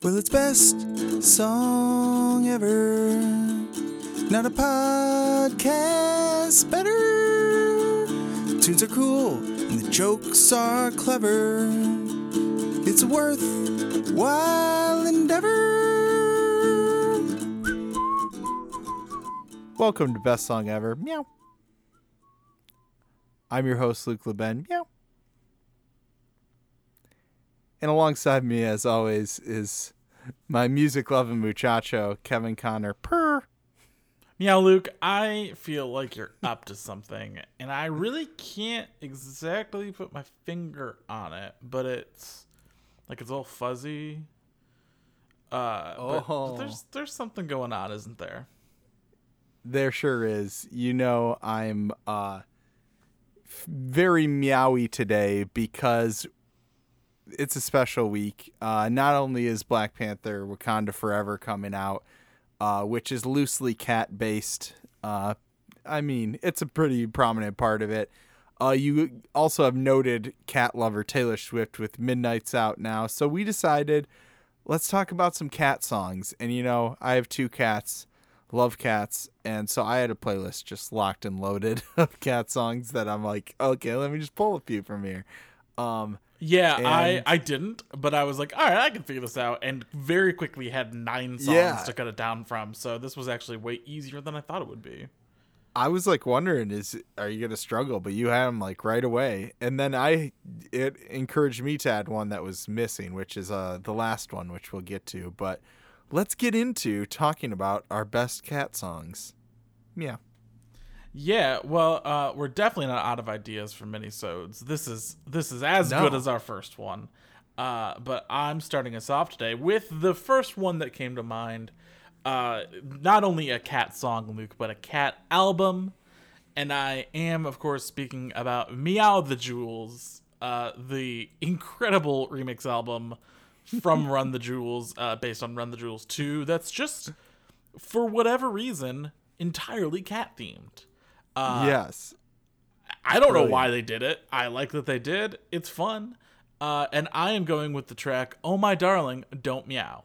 Well, it's best song ever. Not a podcast better. Tunes are cool and the jokes are clever. It's a worthwhile endeavor. Welcome to Best Song Ever. Meow. I'm your host, Luke LeBen. Meow. And alongside me, as always, is my music loving muchacho, Kevin Connor. Purr. Meow Luke, I feel like you're up to something, and I really can't exactly put my finger on it, but it's like it's all fuzzy. Uh, Oh. there's there's something going on, isn't there? There sure is. You know, I'm uh, f- very meowy today because it's a special week. Uh, not only is Black Panther Wakanda Forever coming out, uh, which is loosely cat based. Uh, I mean, it's a pretty prominent part of it. Uh, you also have noted cat lover Taylor Swift with Midnights out now. So we decided let's talk about some cat songs. And you know, I have two cats, love cats, and so I had a playlist just locked and loaded of cat songs that I'm like, okay, let me just pull a few from here. Um, Yeah, I I didn't, but I was like, all right, I can figure this out, and very quickly had nine songs Yeah. to cut it down from. So this was actually way easier than I thought it would be. I was like wondering, is are you gonna struggle? But you had them like right away, and then I it encouraged me to add one that was missing, which is uh the last one, which we'll get to. But let's get into talking about our best cat songs. Yeah, Yeah, well, uh, we're definitely not out of ideas for minisodes. This is this is as No. good as our first one. Uh, but I'm starting us off today with the first one that came to mind. Uh, not only a cat song, Luke, but a cat album. And I am, of course, speaking about Meow the Jewels, uh, the incredible remix album from Run the Jewels, uh, based on Run the Jewels 2. That's just, for whatever reason, entirely cat themed. Uh, yes, I don't know why they did it. I like that they did. It's fun. Uh, and I am going with the track "Oh My Darling, Don't Meow."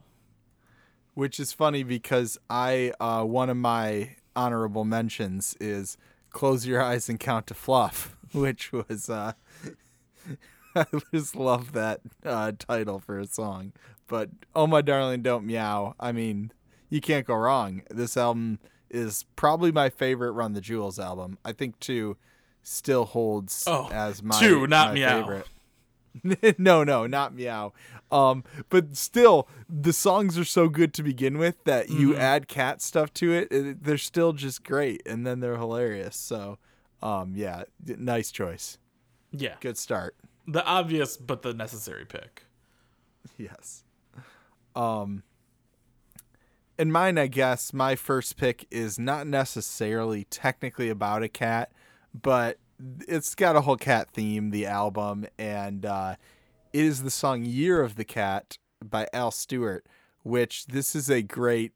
which is funny because I uh one of my honorable mentions is "Close Your Eyes and Count to Fluff," which was uh. I just love that uh, title for a song. But oh my darling, don't meow. I mean, you can't go wrong. This album is probably my favorite Run the Jewels album. I think two still holds Oh, as my Two, not my Meow. favorite. no, no, not meow. Um, but still, the songs are so good to begin with that you Mm-hmm. add cat stuff to it, it, they're still just great, and then they're hilarious. So, um, yeah, nice choice. Yeah, Good start. the obvious but the necessary pick. Yes. Um and mine, I guess, my first pick is not necessarily technically about a cat, but it's got a whole cat theme, the album, and uh it is the song Year of the Cat by Al Stewart, which this is a great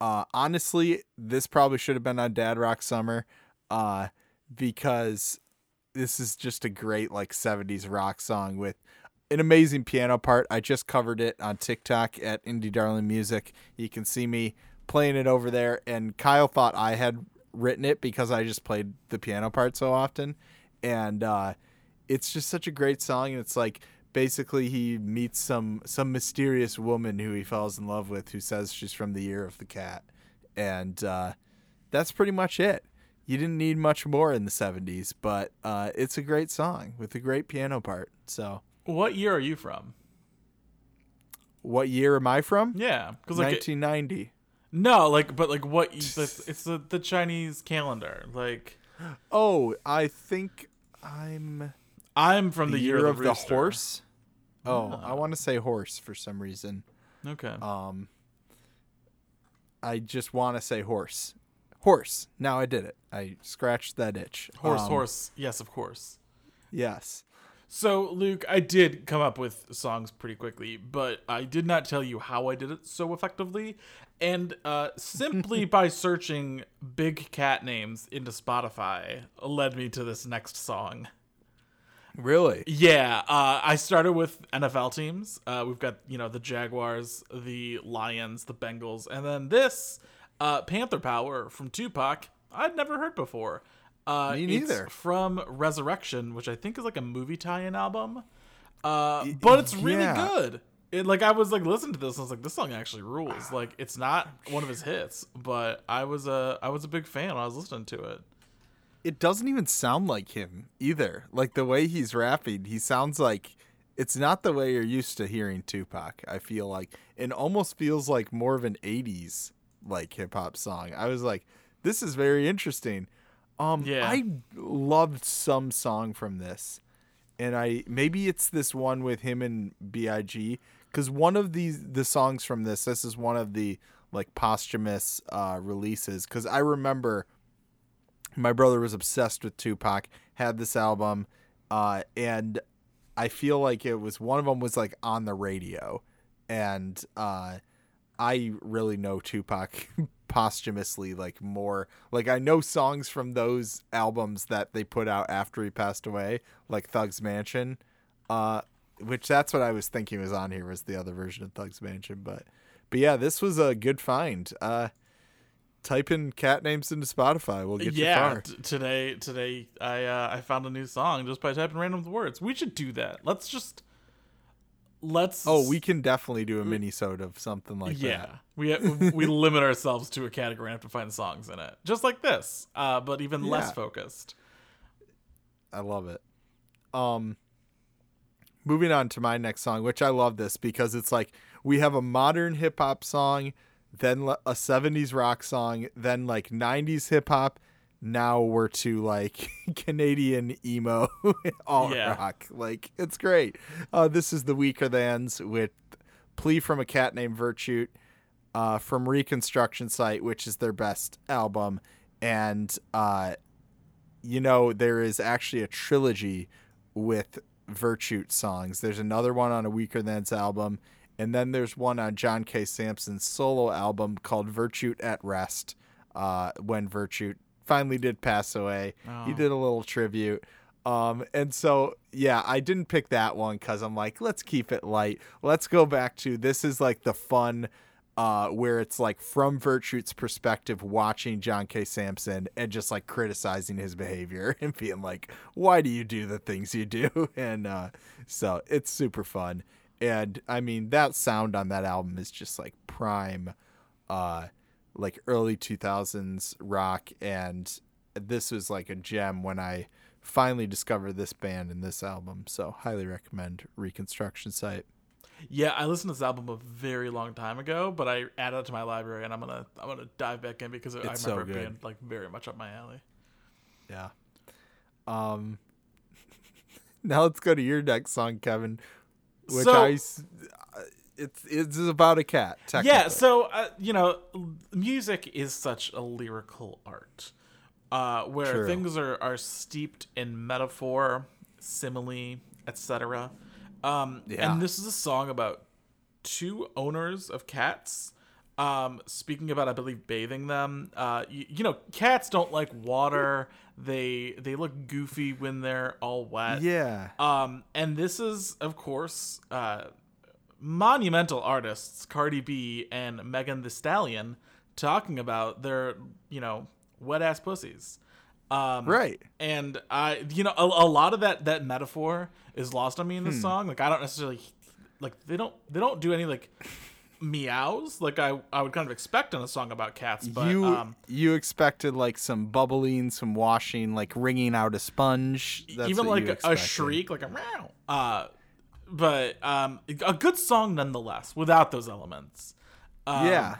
uh honestly, this probably should have been on Dad Rock Summer, uh, because this is just a great like 70s rock song with an amazing piano part. I just covered it on TikTok at Indie Darling Music. You can see me playing it over there. And Kyle thought I had written it because I just played the piano part so often. And uh, it's just such a great song. And it's like basically he meets some some mysterious woman who he falls in love with who says she's from the year of the cat. And uh, that's pretty much it. You didn't need much more in the 70s, but uh, it's a great song with a great piano part. So. What year are you from? What year am I from? Yeah, because like it- 1990. no, like but like what? It's, it's the the Chinese calendar. Like Oh, I think I'm I'm from the, the, year, year, of the, the horse. Oh, I want to say horse for some reason. Okay. Um, I just want to say horse. Horse. Now I did it. I scratched that itch. horse, Um, horse. Yes, of course. Yes. So, Luke, I did come up with songs pretty quickly, but I did not tell you how I did it so effectively. And uh, simply by searching big cat names into Spotify led me to this next song. Really? Yeah, uh, I started with NFL teams. Uh, we've got you know the Jaguars, the Lions, the Bengals, and then this uh, Panther Power from Tupac. I'd never heard before. Uh, Me neither. from Resurrection, which I think is like a movie tie-in album. Uh, but it's really yeah. good. It like I was like listening to this, and I was like, this song actually rules. Like it's not one of his hits, but I was a I was a big fan when I was listening to it. It doesn't even sound like him either. Like the way he's rapping, he sounds like it's not the way you're used to hearing Tupac. I feel like it almost feels like more of an 80s like hip hop song. I was like, this is very interesting. Um Yeah. I loved some song from this. And I maybe it's this one with him and BIG cuz one of these the songs from this this is one of the like posthumous uh releases cuz I remember my brother was obsessed with Tupac, had this album, uh, and I feel like it was one of them was like on the radio, and uh, I really know Tupac posthumously like more like I know songs from those albums that they put out after he passed away, like Thugz Mansion, uh, which that's what I was thinking was on here was the other version of Thugz Mansion, but but yeah, this was a good find. Uh, type in cat names into Spotify, we'll get you yeah, far. t- today today I uh, I found a new song just by typing random words. We should do that. Let's just let's Oh, we can definitely do a mini sode of something like that. yeah we we limit ourselves to a category and have to find songs in it just like this uh but even less focused I love it. Um moving on to my next song, which I love this because it's like we have a modern hip hop song, then a 70s rock song, then like 90s hip hop. Now we're to like Canadian emo alt Yeah. rock. Like it's great. Uh, this is the Weakerthans with Plea from a Cat Named Virtue uh, from Reconstruction Site, which is their best album. And uh, you know, there is actually a trilogy with Virtue songs. There's another one on a Weakerthans album, and then there's one on John K. Sampson's solo album called Virtue at Rest. Uh, when Virtue finally did pass away, he Oh. did a little tribute. Um, and so yeah, I didn't pick that one because I'm like, let's keep it light. Let's go back to this is like the fun uh, where it's like from Virtue's perspective, watching John K. Sampson and just like criticizing his behavior and being like, why do you do the things you do? And uh, so it's super fun. And I mean, that sound on that album is just like prime, uh, like early 2000s rock. And this was like a gem when I finally discovered this band and this album. So highly recommend Reconstruction Site. yeah i listened to this album a very long time ago but i added it to my library and i'm gonna i'm gonna dive back in because i It's so remember it good. being like very much up my alley Yeah. Um. now let's go to your next song, Kevin. Which So- I, it's it's about a cat. yeah so uh, you know music is such a lyrical art uh, where True. things are, are steeped in metaphor simile etc um, Yeah. and this is a song about two owners of cats um, speaking about i believe bathing them uh, you, you know cats don't like water they they look goofy when they're all wet yeah. um, and this is, of course, uh, monumental artists Cardi B and Megan Thee Stallion talking about their, you know, wet ass pussies. Um, Right. And I, you know, a, a lot of that that metaphor is lost on me in Hmm. this song. Like I don't necessarily like they don't they don't do any like meows like I I would kind of expect in a song about cats. But you um, you expected like some bubbling, some washing, like wringing out a sponge. That's even like a, a shriek, like a meow. Uh, but um, a good song nonetheless, without those elements. Um, yeah.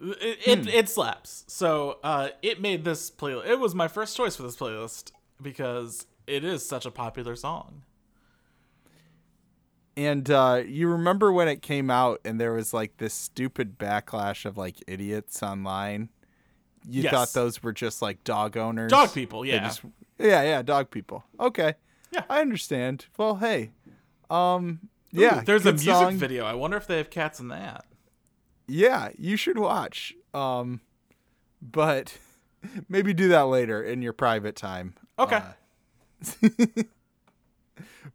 it it, it slaps. So uh, it made this playlist. It was my first choice for this playlist because it is such a popular song. And uh, you remember when it came out and there was like this stupid backlash of like idiots online? You Yes. thought those were just like dog owners? Dog people, yeah. just- yeah, yeah, dog people. Okay. Yeah. I understand. Well, hey. Um Ooh, yeah, there's a music song. video. I wonder if they have cats in that. Yeah, you should watch. Um but maybe do that later in your private time. Okay. Uh,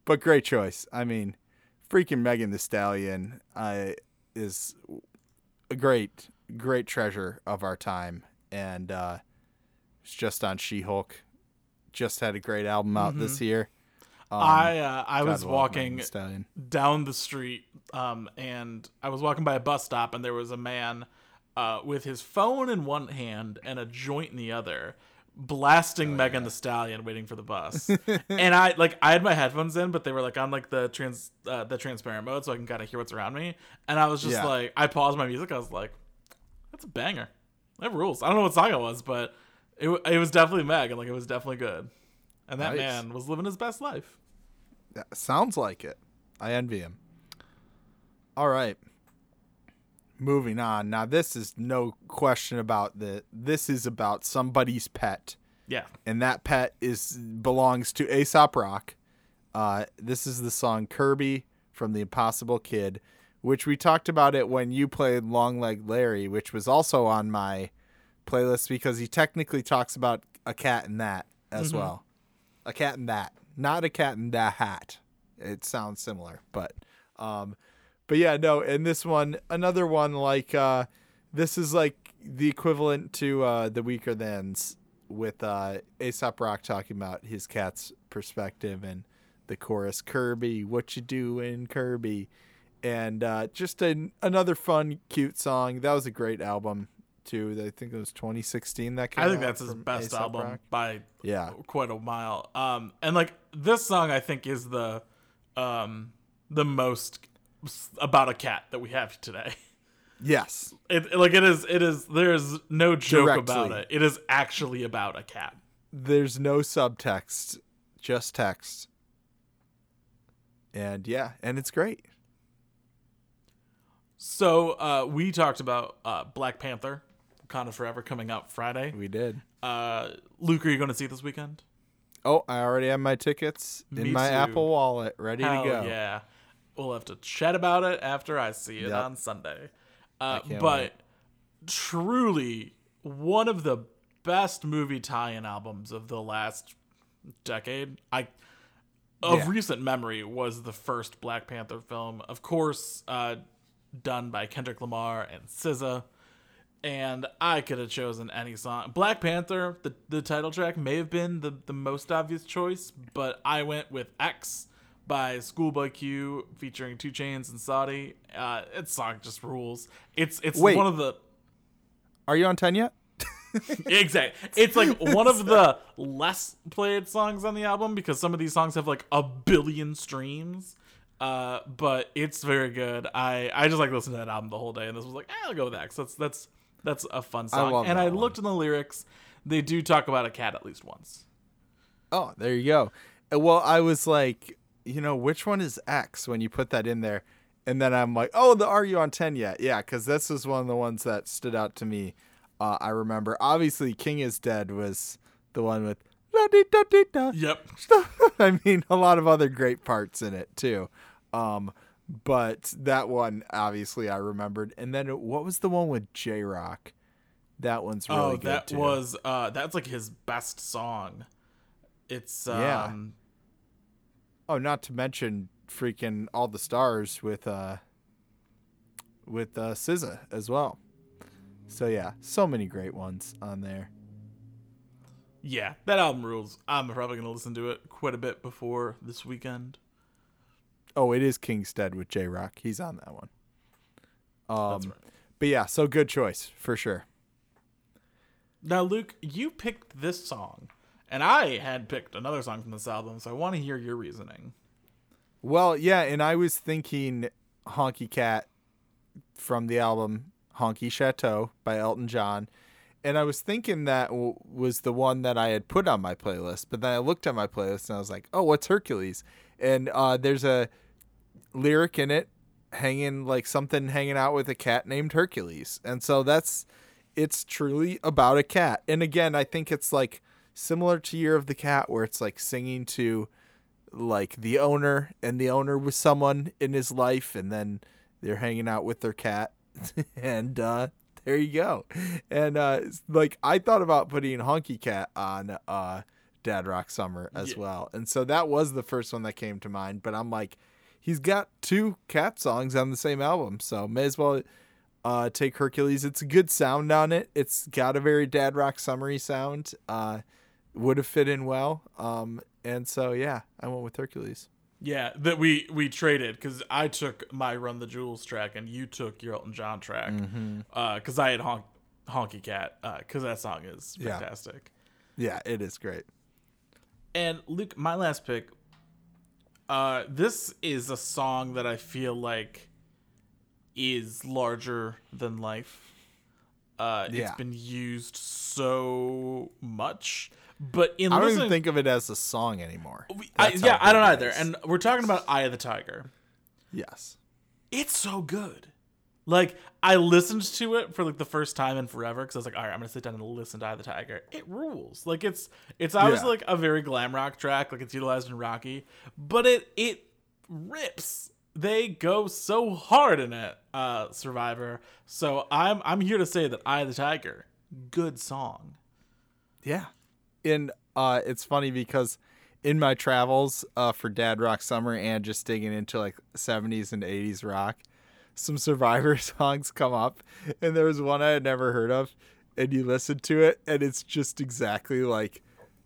but great choice. I mean, freaking Megan Thee Stallion uh, is a great, great treasure of our time, and uh, it's just on She-Hulk. Just had a great album out this year. Um, I uh, I God was walking down the street, um, and I was walking by a bus stop, and there was a man uh, with his phone in one hand and a joint in the other, blasting Megan Thee Stallion, waiting for the bus. and I like I had my headphones in, but they were like on like the trans uh, the transparent mode, so I can kind of hear what's around me. And I was just Yeah. like, I paused my music. I was like, that's a banger. That rules. I don't know what song it was, but it it was definitely Meg, and like it was definitely good. And that Nice. man was living his best life. That sounds like it. I envy him. All right. Moving on. Now this is no question about the this is about somebody's pet. Yeah. And that pet is belongs to Aesop Rock. Uh, this is the song Kirby from The Impossible Kid, which we talked about it when you played Long Leg Larry, which was also on my playlist because he technically talks about a cat in that as well. A cat in that, not a cat in that hat. It sounds similar, but um, but yeah, no. And this one, another one like uh, this is like the equivalent to uh, the Weakerthans with uh, Aesop Rock talking about his cat's perspective and the chorus Kirby, what you doing, Kirby, and uh, just an, another fun, cute song. That was a great album too. I think it was 2016 that came I think that's his best album Rock. by Yeah, quite a mile. Um, and like this song, I think is the um the most about a cat that we have today. yes, It like it is. It is. There is no joke about it. It is actually about a cat. there's no subtext, just text. And yeah, and it's great. So uh, we talked about uh, Black Panther, Wakanda Forever coming out Friday. We did. Uh, Luke, are you going to see it this weekend? Oh, I already have my tickets in Me my too. Apple Wallet ready Hell to go. yeah. We'll have to chat about it after I see it Yep. on Sunday. Uh, but wait. truly, one of the best movie tie-in albums of the last decade. I of Yeah. recent memory was the first Black Panther film. Of course, uh, done by Kendrick Lamar and SZA. And I could have chosen any song. Black Panther, the, the title track, may have been the, the most obvious choice, but I went with X by Schoolboy Q featuring 2 Chainz and Saudi. Uh, its song just rules. It's it's Wait. one of the Are you on 10 yet? exactly. It's like one of the less played songs on the album because some of these songs have like a billion streams. Uh, but it's very good. I I just like listening to that album the whole day, and this was like, eh, I'll go with X. That's that's that's a fun song. love and I one. looked in the lyrics; they do talk about a cat at least once. Oh, there you go. Uh, Well, I was like, you know, which one is X when you put that in there? And then I'm like, oh, the Are You on 10 yet? Yeah, because this was one of the ones that stood out to me. Uh, I remember. Obviously, King is Dead was the one with. Yep. I mean, a lot of other great parts in it too. Um, but that one, obviously, I remembered. And then what was the one with Jay Rock? That one's really oh, good that too. was uh, that's like his best song. It's um, Yeah. Oh, not to mention freaking all the stars with uh with uh SZA as well. So yeah, so many great ones on there. yeah, that album rules. I'm probably gonna listen to it quite a bit before this weekend. Oh, it is King's Dead with Jay Rock. He's on that one. Um, That's right. But yeah, so good choice for sure. Now, Luke, you picked this song, and I had picked another song from this album, so I want to hear your reasoning. Well, yeah, and I was thinking Honky Cat from the album Honky Chateau by Elton John. And I was thinking that w- was the one that I had put on my playlist, but then I looked at my playlist and I was like, "Oh, what's Hercules?" And uh, there's a lyric in it hanging like something hanging out with a cat named Hercules. And so that's it's truly about a cat. And again, I think it's like similar to Year of the Cat where it's like singing to like the owner and the owner was someone in his life and then they're hanging out with their cat and uh there you go and uh like i thought about putting honky cat on uh Dad Rock Summer as Yeah. well. And so that was the first one that came to mind. But I'm like, he's got two cat songs on the same album, so may as well uh, take Hercules. It's a good sound on it. It's got a very Dad Rock Summery sound. Uh, would have fit in well. Um, and so yeah, I went with Hercules. Yeah, that we we traded because I took my Run the Jewels track and you took your Elton John track because I had honk, Honky Cat because that song is Yeah. fantastic. Yeah, it is great. And Luke, my last pick. Uh, this is a song that I feel like is larger than life. Uh, Yeah. It's been used so much, but in I don't listening, even think of it as a song anymore. I, yeah, I don't either. is. And we're talking about Eye of the Tiger. yes, it's so good. Like I listened to it for like the first time in forever because I was like, all right, I'm gonna sit down and listen to Eye of the Tiger. It rules. Like it's it's obviously Yeah. like a very glam rock track, like it's utilized in Rocky, but it it rips. They go so hard in it, uh, Survivor. So I'm I'm here to say that Eye of the Tiger, good song. yeah. And uh, it's funny because in my travels uh, for Dad Rock Summer and just digging into like 70s and 80s rock, some Survivor songs come up, and there was one I had never heard of, and you listen to it, and it's just exactly like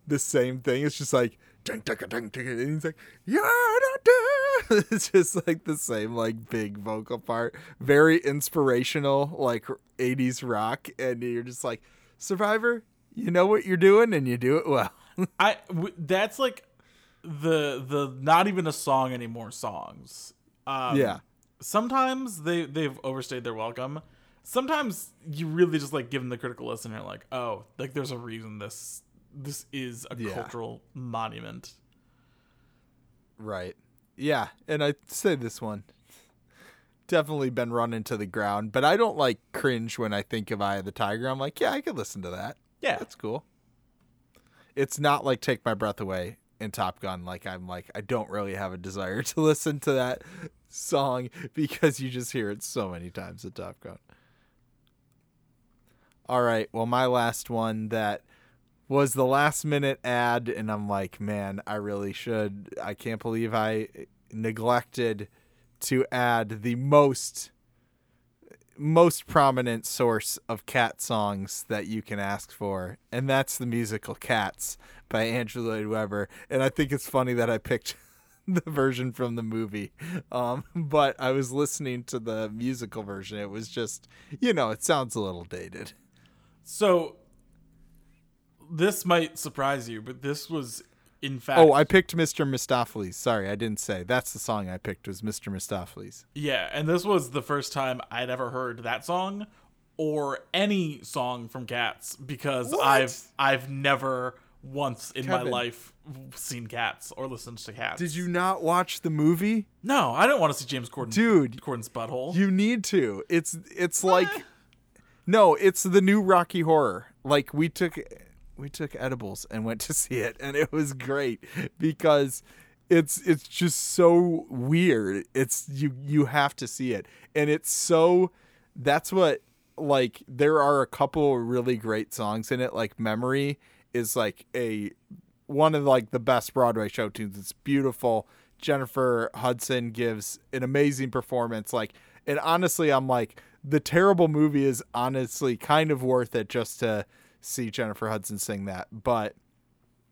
the same thing. It's just like. "Ding, ding, ding, ding," And he's like, yeah, da, da." it's just like the same like big vocal part, very inspirational, like '80s rock, and you're just like, Survivor, you know what you're doing, and you do it well. I w- that's like the the not even a song anymore songs. Um, Yeah. Sometimes they they've overstayed their welcome. Sometimes you really just like give them the critical listen and you're like, oh, like there's a reason this this is a Yeah. cultural monument. Right. Yeah, and I'd say this one definitely been run into the ground, but I don't like cringe when I think of Eye of the Tiger. I'm like, yeah, I could listen to that. Yeah. That's cool. It's not like Take My Breath Away in Top Gun. Like I'm like I don't really have a desire to listen to that song because you just hear it so many times at Top Gun. All right, well my last one that was the last minute ad and I'm like, man, I really should. I can't believe I neglected to add the most most prominent source of cat songs that you can ask for, and that's the musical Cats by Andrew Lloyd Webber. And I think it's funny that I picked the version from the movie. Um, but I was listening to the musical version. It was just, you know, it sounds a little dated. So this might surprise you, but this was in fact Oh, I picked Mr. Mistoffelees. Sorry, I didn't say. That's the song I picked was Mr. Mistoffelees. Yeah, and this was the first time I'd ever heard that song or any song from Cats because What? I've I've never once in my life seen Cats or listened to Cats. Did you not watch the movie? No, I didn't want to see James Corden. Dude, Corden's butthole. You need to. It's it's like no, it's the new Rocky Horror. Like we took we took edibles and went to see it and it was great because it's it's just so weird. It's you you have to see it. And it's so that's what like there are a couple really great songs in it like Memory is like a one of like the best Broadway show tunes. It's beautiful. Jennifer Hudson gives an amazing performance. Like, and honestly, I'm like, the terrible movie is honestly kind of worth it just to see Jennifer Hudson sing that. But,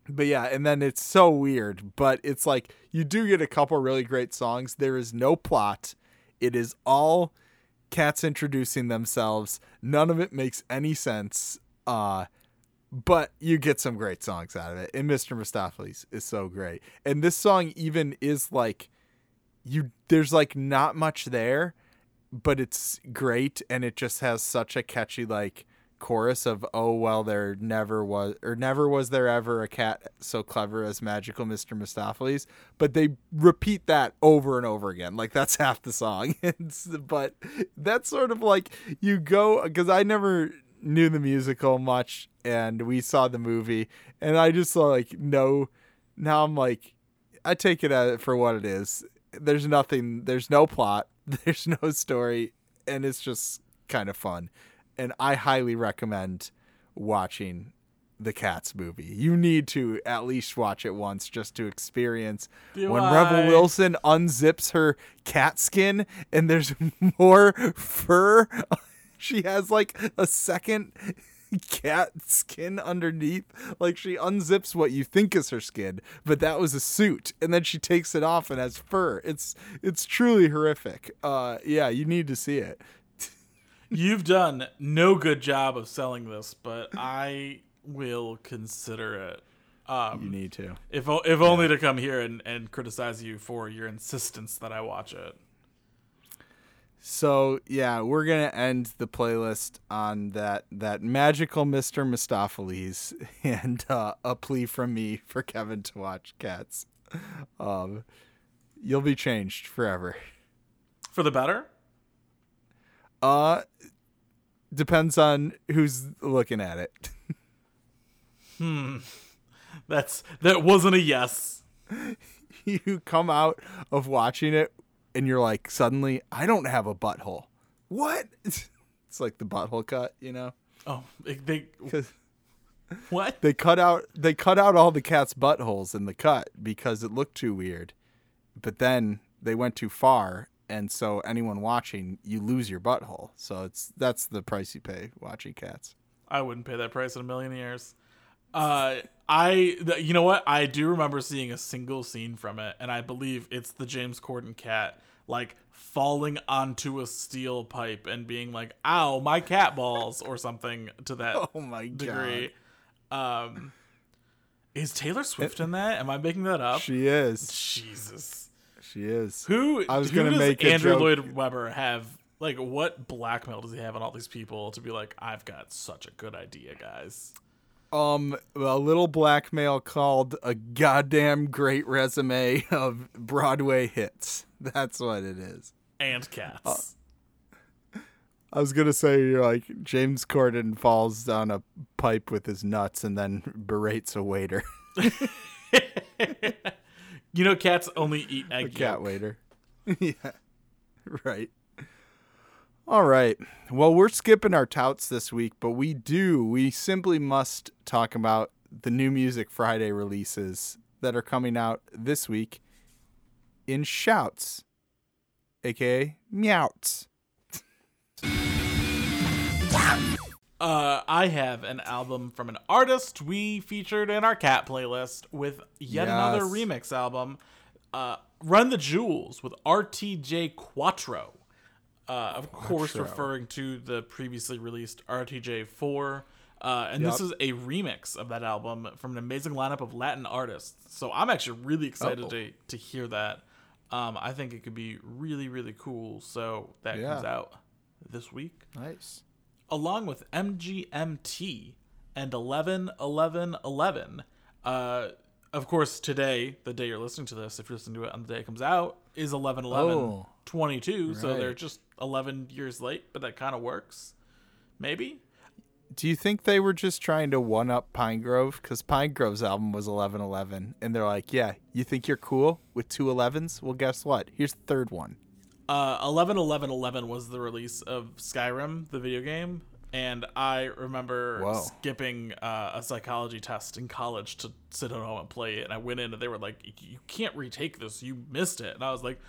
but yeah, and then it's so weird. But it's like you do get a couple really great songs. There is no plot. It is all cats introducing themselves. None of it makes any sense. Uh, but you get some great songs out of it. And Mr. Mistoffelees is so great. And this song even is like you there's like not much there, but it's great and it just has such a catchy like chorus of oh well there never was or never was there ever a cat so clever as magical Mr. Mistopheles but they repeat that over and over again like that's half the song but that's sort of like you go because I never knew the musical much and we saw the movie and I just saw like no now I'm like I take it as- for what it is there's nothing there's no plot there's no story and it's just kind of fun and I highly recommend watching the Cats movie. You need to at least watch it once just to experience Do when I? Rebel Wilson unzips her cat skin and there's more fur. She has like a second cat skin underneath. Like she unzips what you think is her skin, but that was a suit, and then she takes it off and has fur. It's it's truly horrific. Uh, yeah, you need to see it. You've done no good job of selling this, but I will consider it. Um, You need to. If if only to come here and, and criticize you for your insistence that I watch it. So yeah, we're gonna end the playlist on that that magical Mr. Mistoffelees and uh, a plea from me for Kevin to watch Cats. Um, you'll be changed forever. For the better? Uh, depends on who's looking at it. Hmm, that's that wasn't a yes. you come out of watching it and you're like, suddenly, I don't have a butthole. What? It's like the butthole cut, you know? Oh, they, what? they cut out they cut out all the cat's buttholes in the cut because it looked too weird. But then they went too far, and so anyone watching, you lose your butthole. So it's that's the price you pay watching cats. I wouldn't pay that price in a million years. Uh, I, th- you know what? I do remember seeing a single scene from it, and I believe it's the James Corden cat, like falling onto a steel pipe and being like, "Ow, my cat balls," or something to that Oh my degree. Um, is Taylor Swift in that? Am I making that up? She is. Jesus, She is. who? I was who gonna make Andrew joke. Lloyd Webber have? Like, what blackmail does he have on all these people to be like, "I've got such a good idea, guys." Um, a little blackmail called a goddamn great resume of Broadway hits. That's what it is. and cats. I was gonna say you're like James Corden falls down a pipe with his nuts and then berates a waiter, you know, cats only eat egg a cat waiter. yeah, right. All right. Well, we're skipping our touts this week, but we do. We simply must talk about the new Music Friday releases that are coming out this week in shouts, aka meouts. Uh, I have an album from an artist we featured in our cat playlist with yet another remix album. Uh, Run the Jewels with RTJ Quattro. Uh, of course, Quattro. referring to the previously released RTJ 4. Uh, and this is a remix of that album from an amazing lineup of Latin artists. So I'm actually really excited Uh-oh. to, to hear that. Um, I think it could be really, really cool. So that Yeah. comes out this week Nice. along with MGMT and 111111. Uh, of course, today, the day you're listening to this, if you're listening to it on the day it comes out, is 1111 Oh. 22. So they're just 11 years late, but that kind of works. Maybe? Do you think they were just trying to one up Pinegrove? Because Pinegrove's album was 1111. And they're like, yeah, you think you're cool with two 11s? Well, guess what? Here's the third one. Uh, 111111 was the release of Skyrim, the video game. And I remember Whoa. skipping uh, a psychology test in college to sit at home and play it. And I went in and they were like, You can't retake this. You missed it. And I was like,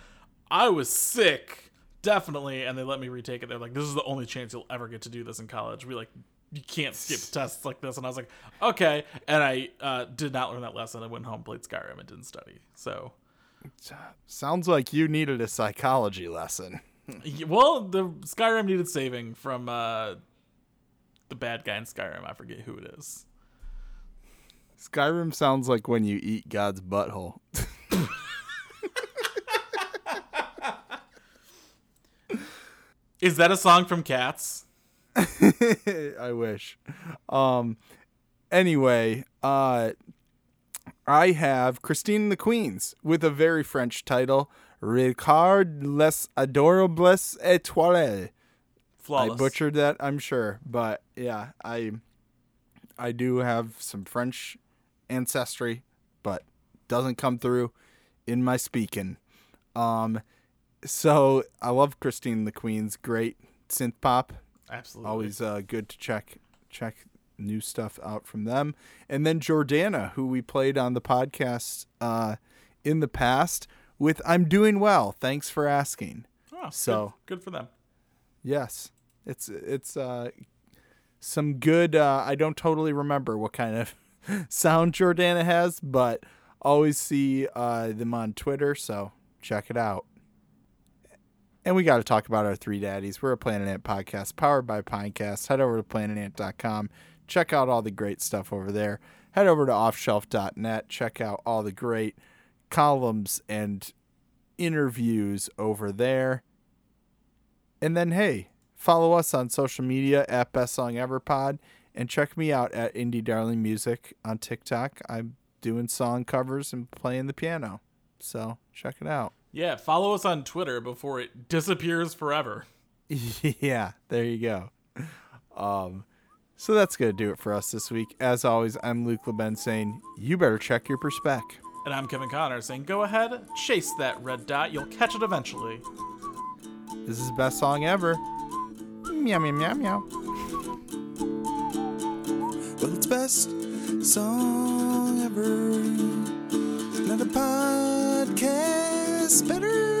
I was sick. Definitely. And they let me retake it. They're like, This is the only chance you'll ever get to do this in college. We like, you can't skip tests like this. And I was like, Okay. And I uh, did not learn that lesson. I went home, played Skyrim, and didn't study. So. Sounds like you needed a psychology lesson. Well, the Skyrim needed saving from uh, the bad guy in Skyrim. I forget who it is. Skyrim sounds like when you eat God's butthole. Is that a song from Cats? I wish. Um anyway, uh I have Christine the Queens with a very French title, Redcar les adorables étoiles. I butchered that, I'm sure, but yeah, I I do have some French ancestry, but doesn't come through in my speaking. Um so I love Christine the Queens, great synth pop Absolutely. always uh, good to check check new stuff out from them. And then Jordana, who we played on the podcast uh, in the past with I'm Doing Well. Thanks for asking. Oh, So- good, good for them. Yes. It's it's uh some good uh I don't totally remember what kind of sound Jordana has, but always see uh them on Twitter, so check it out. And we got to talk about our three daddies. We're a Planet Ant podcast powered by Pinecast. Head over to planetant.com. Check out all the great stuff over there. Head over to offshelf.net. Check out all the great columns and interviews over there. And then, hey, follow us on social media at Best Song Ever Pod and check me out at Indie Darling Music on TikTok. I'm doing song covers and playing the piano. So check it out. Yeah, follow us on Twitter before it disappears forever. yeah, there you go. Um, so that's going to do it for us this week. As always, I'm Luke LeBen saying, you better check your perspec. And I'm Kevin Connor saying, go ahead, chase that red dot. You'll catch it eventually. This is the best song ever. Meow, meow, meow, meow. Well, it's best song ever. Not a podcast better.